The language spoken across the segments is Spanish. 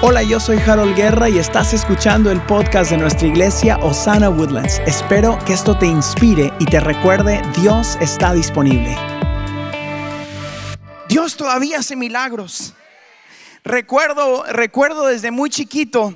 Hola, yo soy Harold Guerra y estás escuchando el podcast de nuestra iglesia Osana Woodlands. Espero que esto te inspire y te recuerde, Dios está disponible. Dios todavía hace milagros. Recuerdo, recuerdo desde muy chiquito,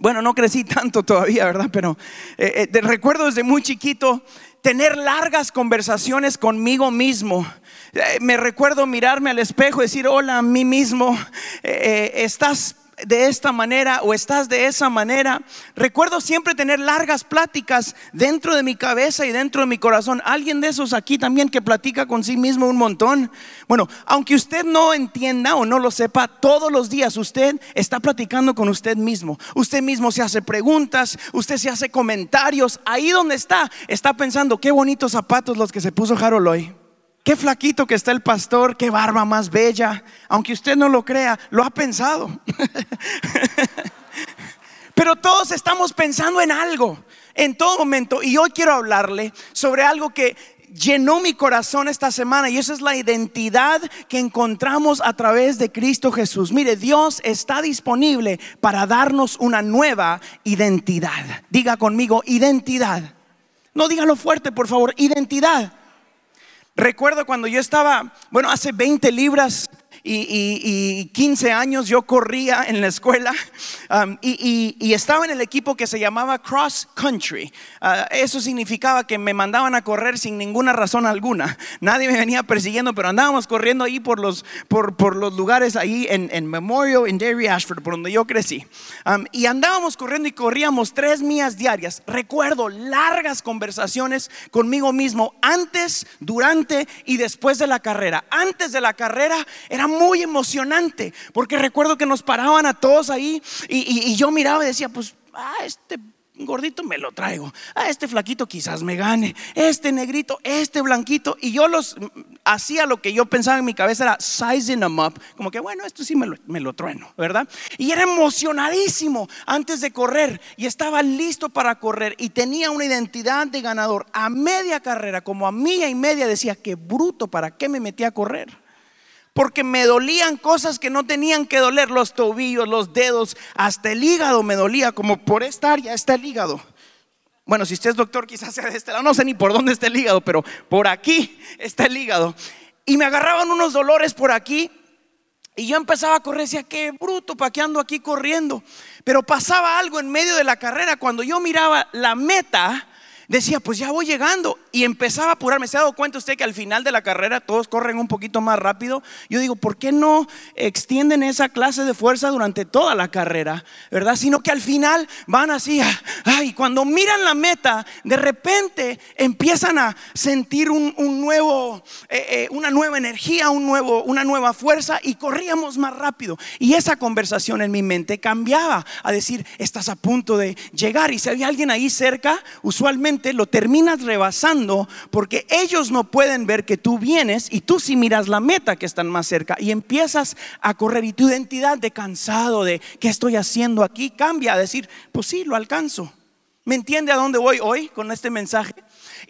bueno, no crecí tanto todavía, ¿verdad? Pero eh, eh, recuerdo desde muy chiquito tener largas conversaciones conmigo mismo. Eh, me recuerdo mirarme al espejo y decir, hola a mí mismo, estás de esta manera o estás de esa manera. Recuerdo siempre tener largas pláticas dentro de mi cabeza y dentro de mi corazón. Alguien de esos aquí también que platica con sí mismo un montón. Bueno, aunque usted no entienda o no lo sepa, todos los días usted está platicando con usted mismo. Usted mismo se hace preguntas, usted se hace comentarios. Ahí donde está, está pensando, qué bonitos zapatos los que se puso Harold hoy. Qué flaquito que está el pastor, qué barba más bella. Aunque usted no lo crea, lo ha pensado. Pero todos estamos pensando en algo en todo momento. Y hoy quiero hablarle sobre algo que llenó mi corazón esta semana y eso es la identidad que encontramos a través de Cristo Jesús. Mire, Dios está disponible para darnos una nueva identidad. Diga conmigo, identidad. No dígalo fuerte, por favor, identidad. Recuerdo cuando yo estaba, bueno, hace 20 libras y, 15 años yo corría en la escuela um, y, estaba en el equipo que se llamaba Cross Country. Uh, eso significaba que me mandaban a correr sin ninguna razón alguna. Nadie me venía persiguiendo, pero andábamos corriendo ahí por los, por, por los lugares ahí en, en, Memorial, en Dairy Ashford, por donde yo crecí. Um, y andábamos corriendo y corríamos tres millas diarias. Recuerdo largas conversaciones conmigo mismo antes, durante y después de la carrera. Antes de la carrera era muy emocionante, porque recuerdo que nos paraban a todos ahí y, yo miraba y decía, pues, ah, este gordito me lo traigo, ah, este flaquito quizás me gane, este negrito, este blanquito, y yo los hacía lo que yo pensaba en mi cabeza era sizing them up, como que bueno, esto sí me lo, trueno, ¿verdad? Y era emocionadísimo antes de correr y estaba listo para correr y tenía una identidad de ganador. A media carrera, como a milla y media, decía, qué bruto, ¿para qué me metí a correr? Porque me dolían cosas que no tenían que doler, los tobillos, los dedos, hasta el hígado me dolía, como por esta área está el hígado. Bueno, si usted es doctor, quizás sea de este lado, no sé ni por dónde está el hígado, pero por aquí está el hígado. Y me agarraban unos dolores por aquí y yo empezaba a correr, decía, qué bruto, ¿para qué ando aquí corriendo? Pero pasaba algo en medio de la carrera, cuando yo miraba la meta, decía, pues ya voy llegando y empezaba a apurarme. ¿Se ha dado cuenta usted que al final de la carrera todos corren un poquito más rápido? Yo digo, ¿por qué no extienden esa clase de fuerza durante toda la carrera? ¿Verdad? Sino que al final van así, ay, cuando miran la meta, de repente empiezan a sentir un, nuevo, eh, eh, una nueva energía, un nuevo, una nueva fuerza y corríamos más rápido. Y esa conversación en mi mente cambiaba a decir, estás a punto de llegar. Y si había alguien ahí cerca, usualmente lo terminas rebasando porque ellos no pueden ver que tú vienes y tú sí miras la meta que están más cerca y empiezas a correr y tu identidad de cansado de qué estoy haciendo aquí cambia a decir, pues sí, lo alcanzo. ¿Me entiende a dónde voy hoy con este mensaje?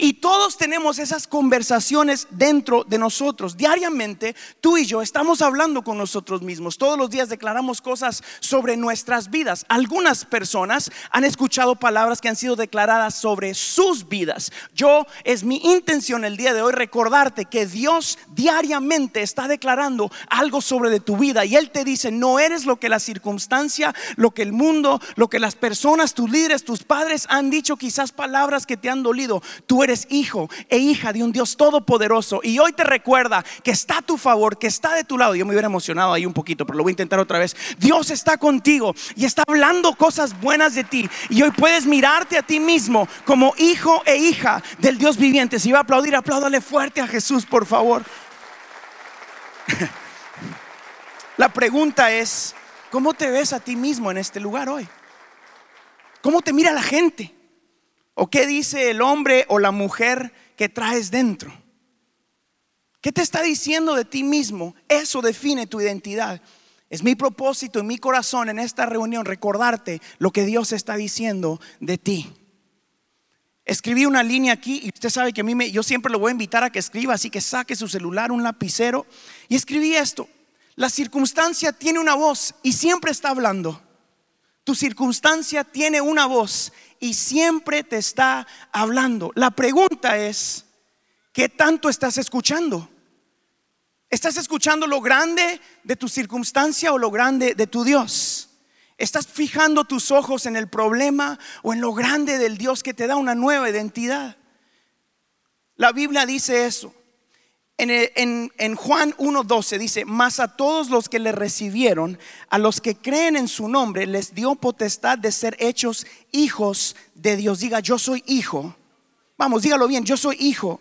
Y todos tenemos esas conversaciones dentro de nosotros. Diariamente, tú y yo estamos hablando con nosotros mismos. Todos los días declaramos cosas sobre nuestras vidas. Algunas personas han escuchado palabras que han sido declaradas sobre sus vidas. Yo es mi intención el día de hoy recordarte que Dios diariamente está declarando algo sobre de tu vida y Él te dice, no eres lo que la circunstancia, lo que el mundo, lo que las personas, tus líderes, tus padres han dicho, quizás palabras que te han dolido. Tú eres hijo e hija de un Dios todopoderoso y hoy te recuerda que está a tu favor, que está de tu lado. Yo me hubiera emocionado ahí un poquito, pero lo voy a intentar otra vez. Dios está contigo y está hablando cosas buenas de ti y hoy puedes mirarte a ti mismo como hijo e hija del Dios viviente. Si va a aplaudir, apláudale fuerte a Jesús, por favor. La pregunta es, ¿cómo te ves a ti mismo en este lugar hoy? ¿Cómo te mira la gente? ¿O qué dice el hombre o la mujer que traes dentro? ¿Qué te está diciendo de ti mismo? Eso define tu identidad. Es mi propósito en mi corazón en esta reunión recordarte lo que Dios está diciendo de ti. Escribí una línea aquí y usted sabe que a mí me, yo siempre lo voy a invitar a que escriba, así que saque su celular, un lapicero y escribí esto. La circunstancia tiene una voz y siempre está hablando. Tu circunstancia tiene una voz y siempre te está hablando. La pregunta es, ¿qué tanto estás escuchando? ¿Estás escuchando lo grande de tu circunstancia o lo grande de tu Dios? ¿Estás fijando tus ojos en el problema o en lo grande del Dios que te da una nueva identidad? La Biblia dice eso. En, en, Juan 1.12 dice, mas a todos los que le recibieron, a los que creen en su nombre, les dio potestad de ser hechos hijos de Dios. Diga, yo soy hijo. Vamos, dígalo bien, yo soy hijo.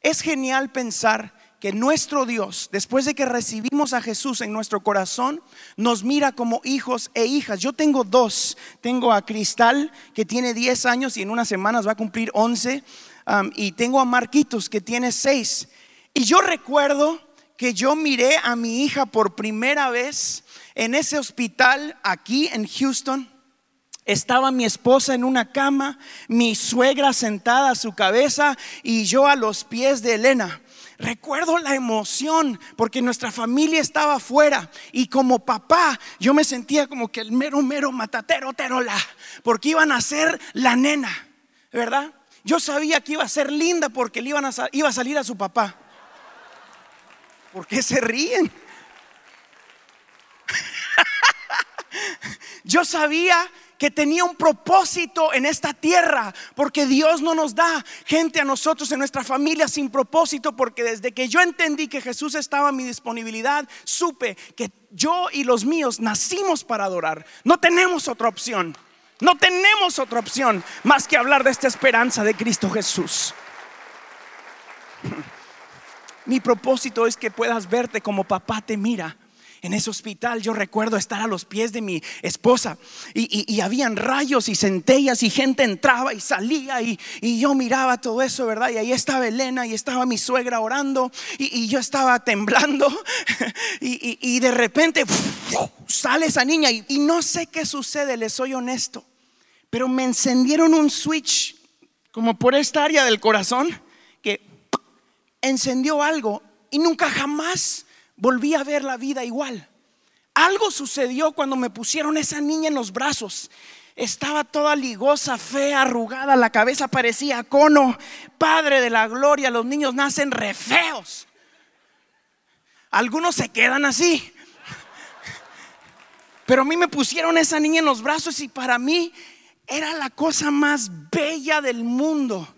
Es genial pensar que nuestro Dios, después de que recibimos a Jesús en nuestro corazón, nos mira como hijos e hijas. Yo tengo dos. Tengo a Cristal, que tiene 10 años y en unas semanas va a cumplir 11 y tengo a Marquitos que tiene seis. Y yo recuerdo que yo miré a mi hija por primera vez en ese hospital aquí en Houston. Estaba mi esposa en una cama, mi suegra sentada a su cabeza y yo a los pies de Elena. Recuerdo la emoción porque nuestra familia estaba afuera y como papá yo me sentía como que el mero, mero matatero, terola, porque iban a ser la nena, ¿verdad? Yo sabía que iba a ser linda porque le iban a, iba a salir a su papá. ¿Por qué se ríen? Yo sabía que tenía un propósito en esta tierra, porque Dios no nos da gente a nosotros en nuestra familia sin propósito, porque desde que yo entendí que Jesús estaba a mi disponibilidad, supe que yo y los míos nacimos para adorar. No tenemos otra opción. No tenemos otra opción más que hablar de esta esperanza de Cristo Jesús. Mi propósito es que puedas verte como papá te mira. En ese hospital yo recuerdo estar a los pies de mi esposa y, habían rayos y centellas y gente entraba y salía y, yo miraba todo eso, ¿verdad? Y ahí estaba Elena y estaba mi suegra orando y, yo estaba temblando y, de repente sale esa niña y no sé qué sucede, le soy honesto pero me encendieron un switch como por esta área del corazón que encendió algo y nunca jamás volví a ver la vida igual. Algo sucedió cuando me pusieron esa niña en los brazos. Estaba toda ligosa, fea, arrugada, la cabeza parecía cono. Padre de la gloria, los niños nacen re feos. Algunos se quedan así. Pero a mí me pusieron esa niña en los brazos y para mí era la cosa más bella del mundo.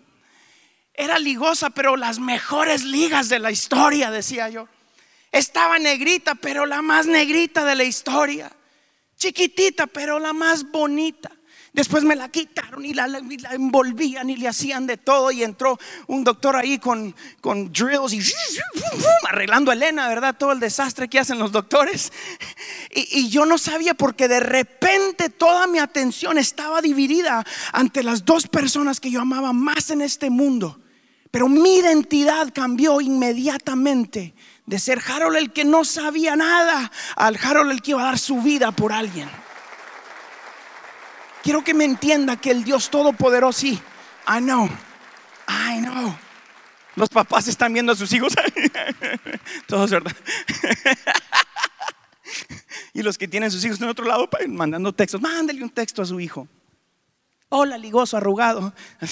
Era ligosa, pero las mejores ligas de la historia, decía yo. Estaba negrita, pero la más negrita de la historia. Chiquitita, pero la más bonita. Después me la quitaron y la, envolvían y le hacían de todo. Y entró un doctor ahí con, con drills y arreglando a Elena, ¿verdad? Todo el desastre que hacen los doctores. Y, y yo no sabía porque de repente toda mi atención estaba dividida ante las dos personas que yo amaba más en este mundo. Pero mi identidad cambió inmediatamente de ser Harold el que no sabía nada al Harold el que iba a dar su vida por alguien. Quiero que me entienda que el Dios Todopoderoso, sí, I know, I know. Los papás están viendo a sus hijos. Todos, ¿verdad? y los que tienen sus hijos en otro lado, mandando textos. Mándale un texto a su hijo. Hola, ligoso, arrugado.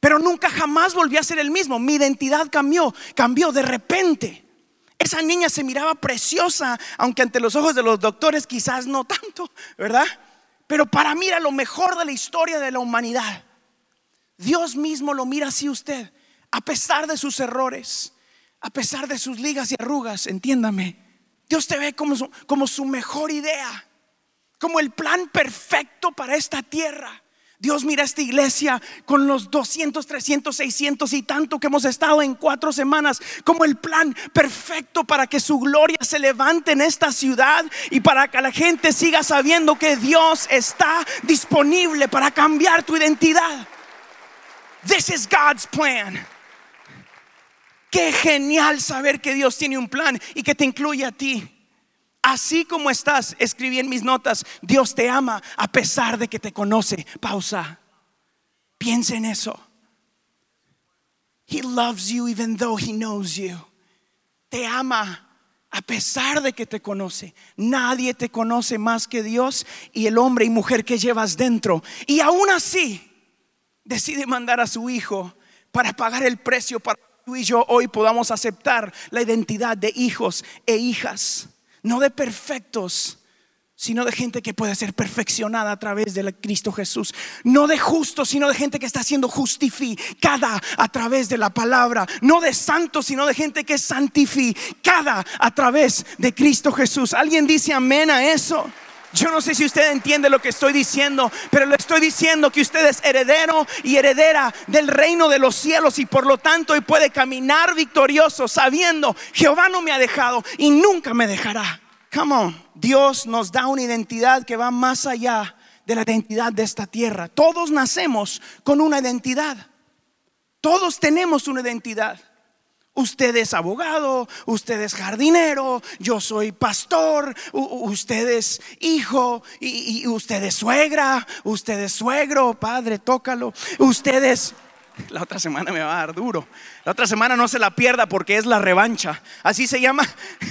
Pero nunca jamás volví a ser el mismo. Mi identidad cambió, cambió de repente. Esa niña se miraba preciosa, aunque ante los ojos de los doctores quizás no tanto, ¿verdad? Pero para mí era lo mejor de la historia de la humanidad. Dios mismo lo mira así usted, a pesar de sus errores, a pesar de sus ligas y arrugas, entiéndame. Dios te ve como su, como su mejor idea, como el plan perfecto para esta tierra. Dios mira esta iglesia con los 200, 300, 600 y tanto que hemos estado en cuatro semanas como el plan perfecto para que su gloria se levante en esta ciudad y para que la gente siga sabiendo que Dios está disponible para cambiar tu identidad. This is God's plan. Qué genial saber que Dios tiene un plan y que te incluye a ti. Así como estás, escribí en mis notas, Dios te ama a pesar de que te conoce. Pausa. Piensa en eso. He loves you even though he knows you. te ama a pesar de que te conoce. Nadie te conoce más que Dios y el hombre y mujer que llevas dentro. Y aún así decide mandar a su hijo para pagar el precio para que tú y yo hoy podamos aceptar la identidad de hijos e hijas, no de perfectos sino de gente que puede ser perfeccionada a través de Cristo Jesús. No de justos, sino de gente que está siendo justificada a través de la palabra. No de santos, sino de gente que es santificada a través de Cristo Jesús. ¿Alguien dice amén a eso? Yo no sé si usted entiende lo que estoy diciendo, pero le estoy diciendo que usted es heredero y heredera del reino de los cielos y por lo tanto hoy puede caminar victorioso sabiendo, Jehová no me ha dejado y nunca me dejará. Come on. Dios nos da una identidad que va más allá de la identidad de esta tierra. Todos nacemos con una identidad. Todos tenemos una identidad. Usted es abogado, usted es jardinero, yo soy pastor, usted es hijo, y, usted es suegra, usted es suegro, padre, tócalo. Usted es la otra semana me va a dar duro. La otra semana no se la pierda porque es la revancha. Así se llama.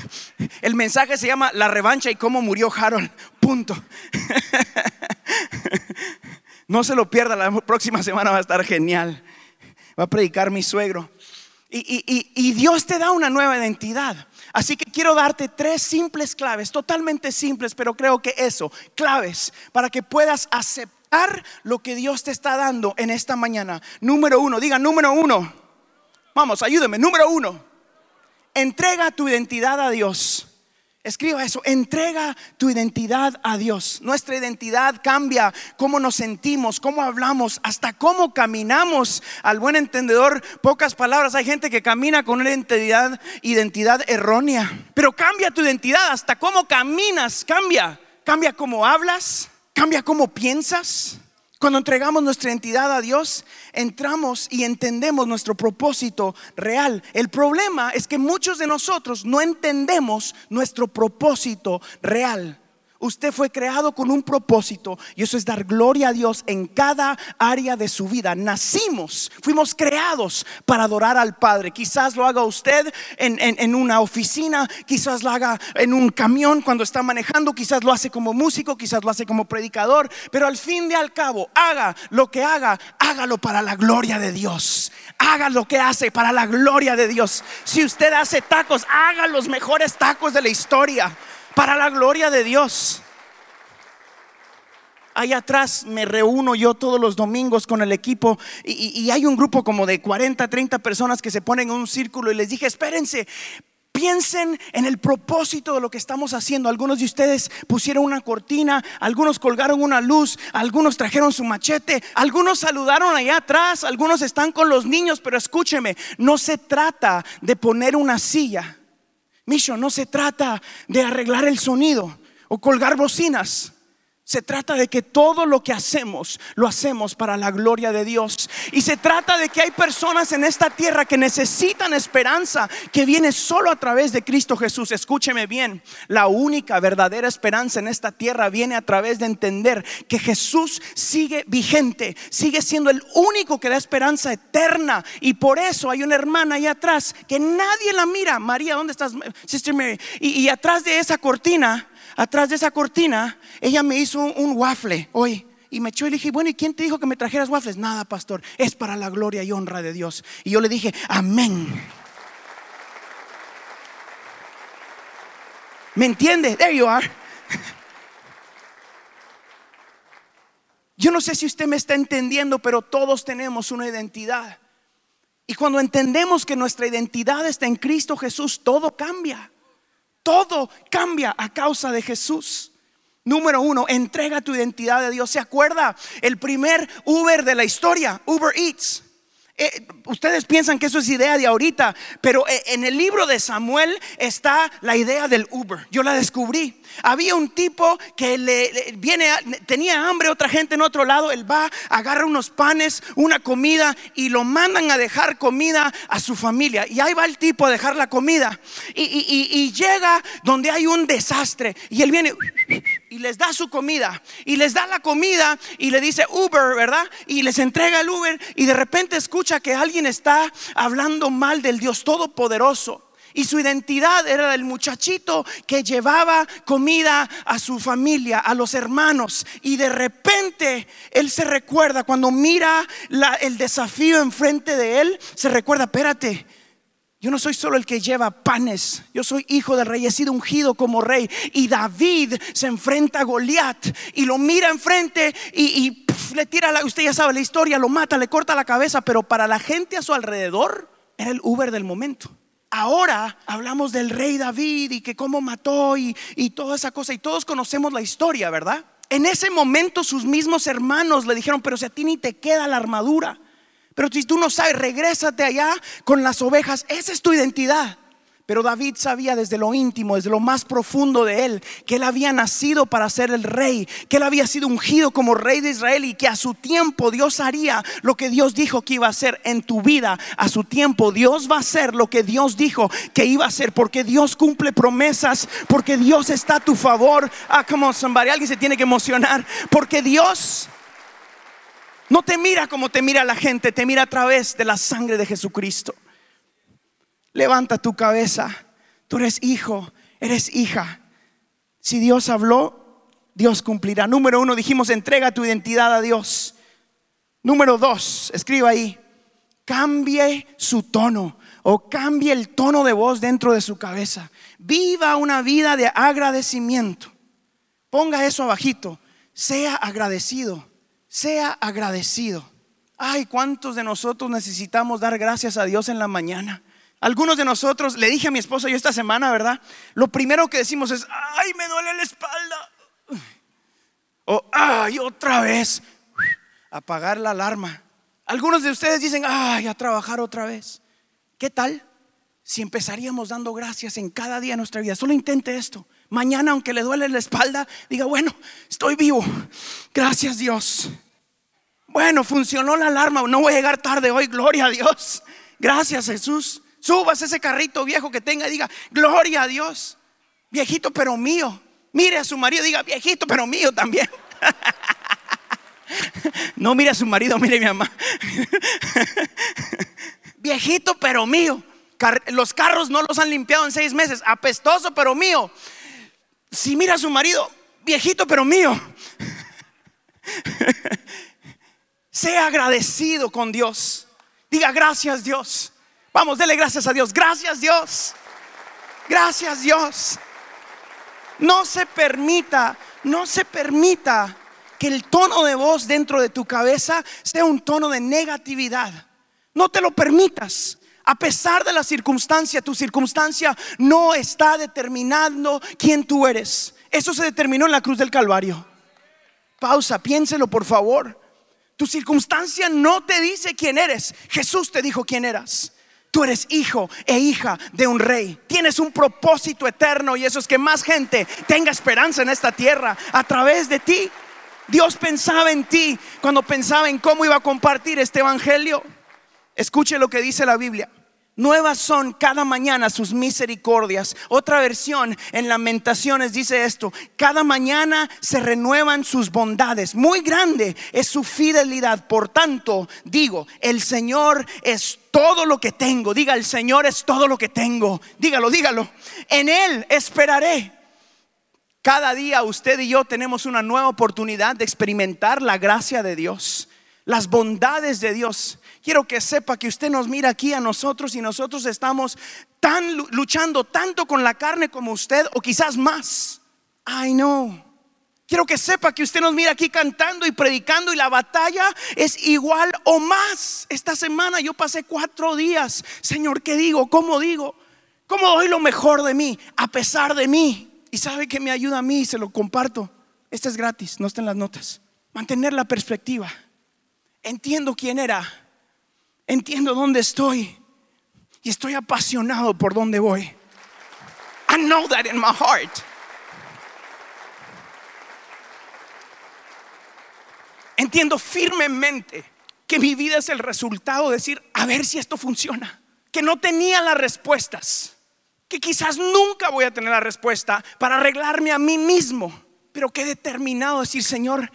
El mensaje se llama La revancha y cómo murió Harold. Punto. No se lo pierda. La próxima semana va a estar genial. Va a predicar mi suegro. Y, Dios te da una nueva identidad. Así que quiero darte tres simples claves, totalmente simples, pero creo que eso, claves para que puedas aceptar lo que Dios te está dando en esta mañana. Número uno, diga número uno. Vamos, ayúdeme. Número uno, entrega tu identidad a Dios. Escriba eso, entrega tu identidad a Dios. Nuestra identidad cambia cómo nos sentimos, cómo hablamos, hasta cómo caminamos. Al buen entendedor, pocas palabras. Hay gente que camina con una identidad, identidad errónea. Pero cambia tu identidad, hasta cómo caminas, cambia. Cambia cómo hablas, cambia cómo piensas. Cuando entregamos nuestra identidad a Dios, entramos y entendemos nuestro propósito real. El problema es que muchos de nosotros no entendemos nuestro propósito real. Usted fue creado con un propósito y eso es dar gloria a Dios en cada área de su vida. Nacimos, fuimos creados para adorar al Padre. Quizás lo haga usted en, una oficina, quizás lo haga en un camión cuando está manejando, quizás lo hace como músico, quizás lo hace como predicador, pero al fin de al cabo, haga lo que haga, hágalo para la gloria de Dios. Haga lo que hace para la gloria de Dios. Si usted hace tacos, haga los mejores tacos de la historia para la gloria de Dios. Allá atrás me reúno yo todos los domingos con el equipo y, hay un grupo como de 40, 30 personas que se ponen en un círculo y les dije, espérense, Piensen en el propósito de lo que estamos haciendo. Algunos de ustedes pusieron una cortina, algunos colgaron una luz, algunos trajeron su machete, algunos saludaron allá atrás, algunos están con los niños, pero escúcheme, no se trata de poner una silla Mission no se trata de arreglar el sonido o colgar bocinas. Se trata de que todo lo que hacemos lo hacemos para la gloria de Dios. Y se trata de que hay personas en esta tierra que necesitan esperanza que viene solo a través de Cristo Jesús. Escúcheme bien, la única verdadera esperanza en esta tierra viene a través de entender que Jesús sigue vigente, sigue siendo el único que da esperanza eterna. Y por eso hay una hermana ahí atrás que nadie la mira. María, ¿dónde estás? Sister Mary. Y, y atrás de esa cortina atrás de esa cortina, ella me hizo un, waffle hoy. Y me echó y le dije, bueno, ¿y quién te dijo que me trajeras waffles? Nada, pastor, es para la gloria y honra de Dios. Y yo le dije, amén. ¿Me entiende? There you are. Yo no sé si usted me está entendiendo, pero todos tenemos una identidad. Y cuando entendemos que nuestra identidad está en Cristo Jesús, todo cambia. Todo cambia a causa de Jesús. Número uno, entrega tu identidad a Dios. ¿Se acuerda? El primer Uber de la historia, Uber Eats. Eh, ustedes piensan que eso es idea de ahorita, pero eh, en el libro de Samuel está la idea del Uber. Yo la descubrí. Había un tipo que le, viene, tenía hambre, otra gente en otro lado, él va, agarra unos panes, una comida y lo mandan a dejar comida a su familia. Y ahí va el tipo a dejar la comida y llega donde hay un desastre y él viene y les da su comida y les da la comida y le dice Uber, ¿verdad? Y les entrega el Uber y de repente escucha que alguien está hablando mal del Dios Todopoderoso. Y su identidad era el muchachito que llevaba comida a su familia, a los hermanos. Y de repente él se recuerda, cuando mira el desafío enfrente de él, se recuerda, espérate, yo no soy solo el que lleva panes, yo soy hijo del rey, he sido ungido como rey. Y David se enfrenta a Goliat y lo mira enfrente y, le tira, la, usted ya sabe la historia, lo mata, le corta la cabeza, pero para la gente a su alrededor era el Uber del momento. Ahora hablamos del rey David y que cómo mató y, y toda esa cosa y todos conocemos la historia, ¿verdad? En ese momento sus mismos hermanos le dijeron, pero si a ti ni te queda la armadura. Pero si tú no sabes, regrésate allá con las ovejas. Esa es tu identidad. Pero David sabía desde lo íntimo, desde lo más profundo de él, que él había nacido para ser el rey, que él había sido ungido como rey de Israel y que a su tiempo Dios haría lo que Dios dijo que iba a hacer en tu vida. A su tiempo Dios va a hacer lo que Dios dijo que iba a hacer, porque Dios cumple promesas, porque Dios está a tu favor. Ah, como somebody, alguien se tiene que emocionar, porque Dios no te mira como te mira la gente, te mira a través de la sangre de Jesucristo. Levanta tu cabeza. Tú eres hijo, eres hija. Si Dios habló, Dios cumplirá. Número uno, dijimos, entrega tu identidad a Dios. Número dos, escriba ahí, cambie su tono o cambie el tono de voz dentro de su cabeza. Viva una vida de agradecimiento. Ponga eso abajito. Sea agradecido sea agradecido. Ay, ¿cuántos de nosotros necesitamos dar gracias a Dios en la mañana? Algunos de nosotros, le dije a mi esposa yo esta semana, ¿verdad? Lo primero que decimos es, ay, me duele la espalda. O, ay, otra vez. Apagar la alarma. Algunos de ustedes dicen, ay, a trabajar otra vez. ¿Qué tal si empezaríamos dando gracias en cada día de nuestra vida? Solo intente esto. Mañana, aunque le duele la espalda, diga, bueno, estoy vivo. Gracias Dios. Bueno, funcionó la alarma, no voy a llegar tarde hoy, gloria a Dios. Gracias Jesús. Subas ese carrito viejo que tenga y diga, gloria a Dios. Viejito pero mío. Mire a su marido, diga, viejito pero mío también. No mire a su marido, mire a mi mamá. Viejito pero mío. Los carros no los han limpiado en seis meses. Apestoso pero mío. Si mira a su marido, viejito pero mío, sea agradecido con Dios. Diga gracias Dios. Vamos, dele gracias a Dios. Gracias Dios. Gracias Dios. No se permita, no se permita que el tono de voz dentro de tu cabeza sea un tono de negatividad. No te lo permitas. A pesar de la circunstancia, tu circunstancia no está determinando quién tú eres. Eso se determinó en la cruz del Calvario. Pausa, piénselo por favor. Tu circunstancia no te dice quién eres. Jesús te dijo quién eras. Tú eres hijo e hija de un rey. Tienes un propósito eterno y eso es que más gente tenga esperanza en esta tierra a través de ti. Dios pensaba en ti cuando pensaba en cómo iba a compartir este evangelio. Escuche lo que dice la Biblia. Nuevas son cada mañana sus misericordias. Otra versión en lamentaciones dice esto, cada mañana se renuevan sus bondades. Muy grande es su fidelidad. Por tanto, digo, el Señor es todo lo que tengo. Diga, el Señor es todo lo que tengo. Dígalo, dígalo. En Él esperaré. Cada día usted y yo tenemos una nueva oportunidad de experimentar la gracia de Dios, las bondades de Dios. Quiero que sepa que usted nos mira aquí a nosotros y nosotros estamos tan luchando tanto con la carne como usted o quizás más. I know. Quiero que sepa que usted nos mira aquí cantando y predicando y la batalla es igual o más. Esta semana yo pasé cuatro días. Señor, ¿qué digo? ¿Cómo digo? ¿Cómo doy lo mejor de mí a pesar de mí? Y sabe que me ayuda a mí y se lo comparto. Este es gratis, no está las notas. Mantener la perspectiva. Entiendo quién era entiendo dónde estoy y estoy apasionado por dónde voy. I know that in my heart. Entiendo firmemente que mi vida es el resultado de decir, a ver si esto funciona. Que no tenía las respuestas. Que quizás nunca voy a tener la respuesta para arreglarme a mí mismo. Pero que he determinado decir, Señor,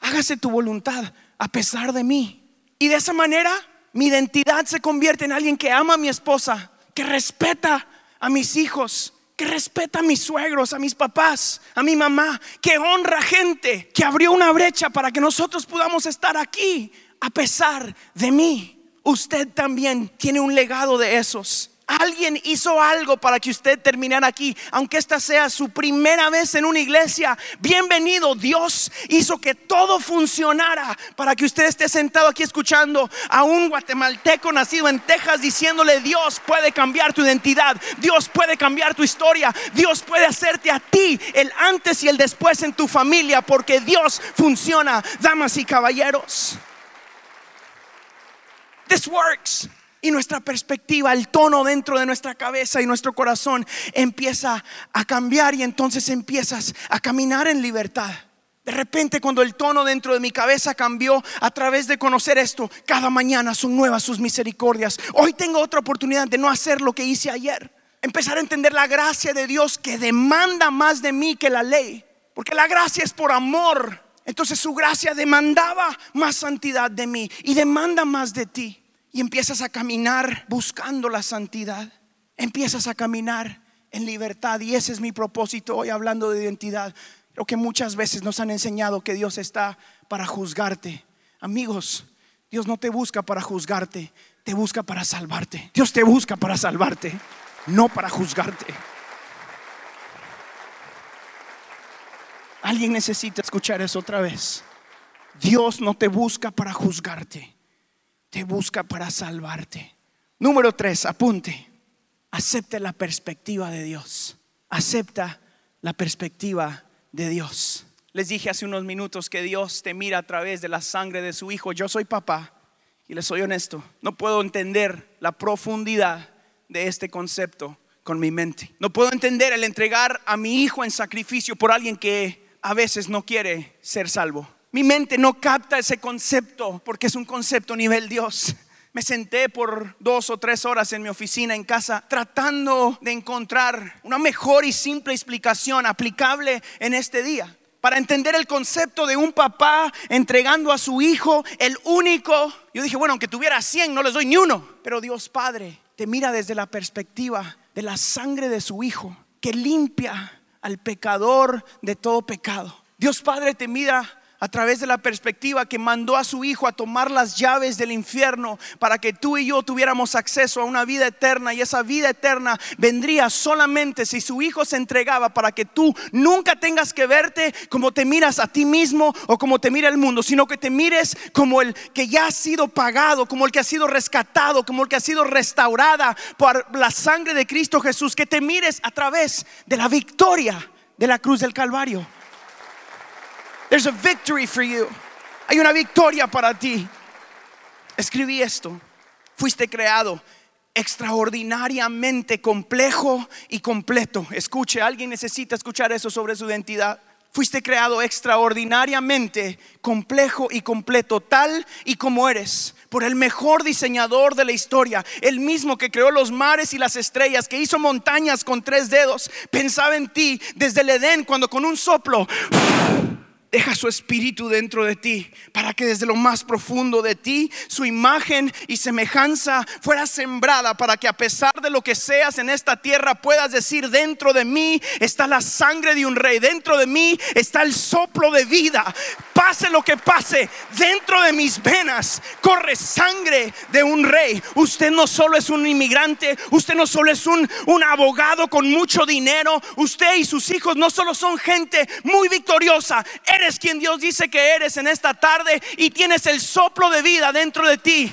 hágase tu voluntad a pesar de mí. Y de esa manera mi identidad se convierte en alguien que ama a mi esposa, que respeta a mis hijos, que respeta a mis suegros, a mis papás, a mi mamá, que honra gente, que abrió una brecha para que nosotros podamos estar aquí a pesar de mí. Usted también tiene un legado de esos. Alguien hizo algo para que usted terminara aquí, aunque esta sea su primera vez en una iglesia. Bienvenido, Dios hizo que todo funcionara para que usted esté sentado aquí escuchando a un guatemalteco nacido en Texas diciéndole, Dios puede cambiar tu identidad, Dios puede cambiar tu historia, Dios puede hacerte a ti el antes y el después en tu familia, porque Dios funciona, damas y caballeros. This works. Y nuestra perspectiva, el tono dentro de nuestra cabeza y nuestro corazón empieza a cambiar y entonces empiezas a caminar en libertad. De repente cuando el tono dentro de mi cabeza cambió a través de conocer esto, cada mañana son nuevas sus misericordias. Hoy tengo otra oportunidad de no hacer lo que hice ayer. Empezar a entender la gracia de Dios que demanda más de mí que la ley. Porque la gracia es por amor. Entonces su gracia demandaba más santidad de mí y demanda más de ti y empiezas a caminar buscando la santidad. Empiezas a caminar en libertad y ese es mi propósito hoy hablando de identidad. Lo que muchas veces nos han enseñado que Dios está para juzgarte. Amigos, Dios no te busca para juzgarte, te busca para salvarte. Dios te busca para salvarte, no para juzgarte. Alguien necesita escuchar eso otra vez. Dios no te busca para juzgarte te busca para salvarte. Número tres, apunte. Acepta la perspectiva de Dios. Acepta la perspectiva de Dios. Les dije hace unos minutos que Dios te mira a través de la sangre de su Hijo. Yo soy papá y les soy honesto. No puedo entender la profundidad de este concepto con mi mente. No puedo entender el entregar a mi hijo en sacrificio por alguien que a veces no quiere ser salvo. Mi mente no capta ese concepto porque es un concepto nivel Dios. Me senté por dos o tres horas en mi oficina en casa tratando de encontrar una mejor y simple explicación aplicable en este día. Para entender el concepto de un papá entregando a su hijo el único. Yo dije, bueno, aunque tuviera 100, no les doy ni uno. Pero Dios Padre te mira desde la perspectiva de la sangre de su hijo que limpia al pecador de todo pecado. Dios Padre te mira a través de la perspectiva que mandó a su Hijo a tomar las llaves del infierno para que tú y yo tuviéramos acceso a una vida eterna y esa vida eterna vendría solamente si su Hijo se entregaba para que tú nunca tengas que verte como te miras a ti mismo o como te mira el mundo, sino que te mires como el que ya ha sido pagado, como el que ha sido rescatado, como el que ha sido restaurada por la sangre de Cristo Jesús, que te mires a través de la victoria de la cruz del Calvario. There's a victory for you. Hay una victoria para ti. Escribí esto. Fuiste creado extraordinariamente complejo y completo. Escuche, alguien necesita escuchar eso sobre su identidad. Fuiste creado extraordinariamente complejo y completo, tal y como eres, por el mejor diseñador de la historia, el mismo que creó los mares y las estrellas, que hizo montañas con tres dedos. Pensaba en ti desde el Edén cuando con un soplo Deja su espíritu dentro de ti para que desde lo más profundo de ti su imagen y semejanza fuera sembrada para que a pesar de lo que seas en esta tierra puedas decir dentro de mí está la sangre de un rey, dentro de mí está el soplo de vida. Pase lo que pase, dentro de mis venas corre sangre de un rey. Usted no solo es un inmigrante, usted no solo es un, un abogado con mucho dinero, usted y sus hijos no solo son gente muy victoriosa Eres quien Dios dice que eres en esta tarde y tienes el soplo de vida dentro de ti.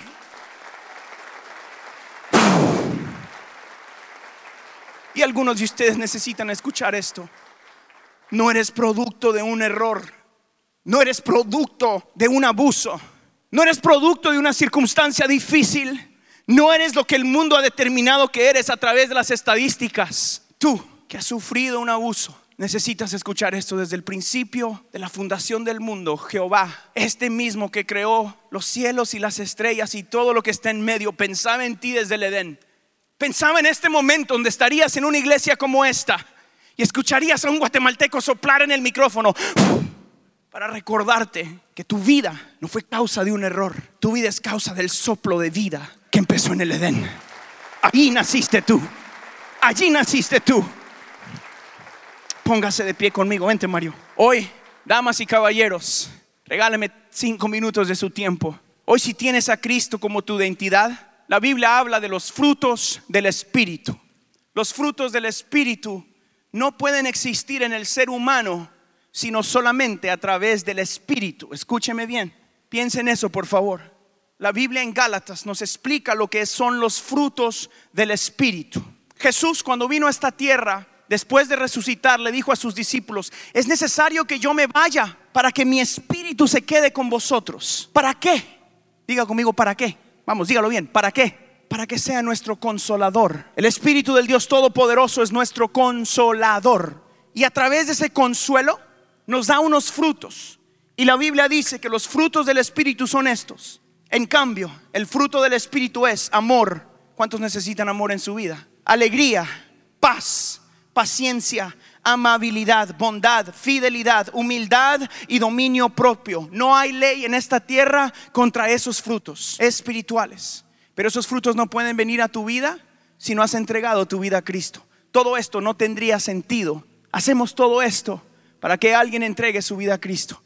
Y algunos de ustedes necesitan escuchar esto. No eres producto de un error. No eres producto de un abuso. No eres producto de una circunstancia difícil. No eres lo que el mundo ha determinado que eres a través de las estadísticas. Tú que has sufrido un abuso Necesitas escuchar esto desde el principio de la fundación del mundo. Jehová, este mismo que creó los cielos y las estrellas y todo lo que está en medio, pensaba en ti desde el Edén. Pensaba en este momento donde estarías en una iglesia como esta y escucharías a un guatemalteco soplar en el micrófono para recordarte que tu vida no fue causa de un error, tu vida es causa del soplo de vida que empezó en el Edén. Ahí naciste tú. Allí naciste tú. Póngase de pie conmigo, vente Mario. Hoy, damas y caballeros, regáleme cinco minutos de su tiempo. Hoy si tienes a Cristo como tu identidad, la Biblia habla de los frutos del Espíritu. Los frutos del Espíritu no pueden existir en el ser humano sino solamente a través del Espíritu. Escúcheme bien, piensen en eso por favor. La Biblia en Gálatas nos explica lo que son los frutos del Espíritu. Jesús cuando vino a esta tierra, después de resucitar, le dijo a sus discípulos, es necesario que yo me vaya para que mi espíritu se quede con vosotros. ¿Para qué? Diga conmigo, ¿para qué? Vamos, dígalo bien, ¿para qué? Para que sea nuestro consolador. El Espíritu del Dios Todopoderoso es nuestro consolador. Y a través de ese consuelo nos da unos frutos. Y la Biblia dice que los frutos del Espíritu son estos. En cambio, el fruto del Espíritu es amor. ¿Cuántos necesitan amor en su vida? Alegría, paz, paciencia, amabilidad, bondad, fidelidad, humildad y dominio propio. No hay ley en esta tierra contra esos frutos espirituales. Pero esos frutos no pueden venir a tu vida si no has entregado tu vida a Cristo. Todo esto no tendría sentido. Hacemos todo esto para que alguien entregue su vida a Cristo.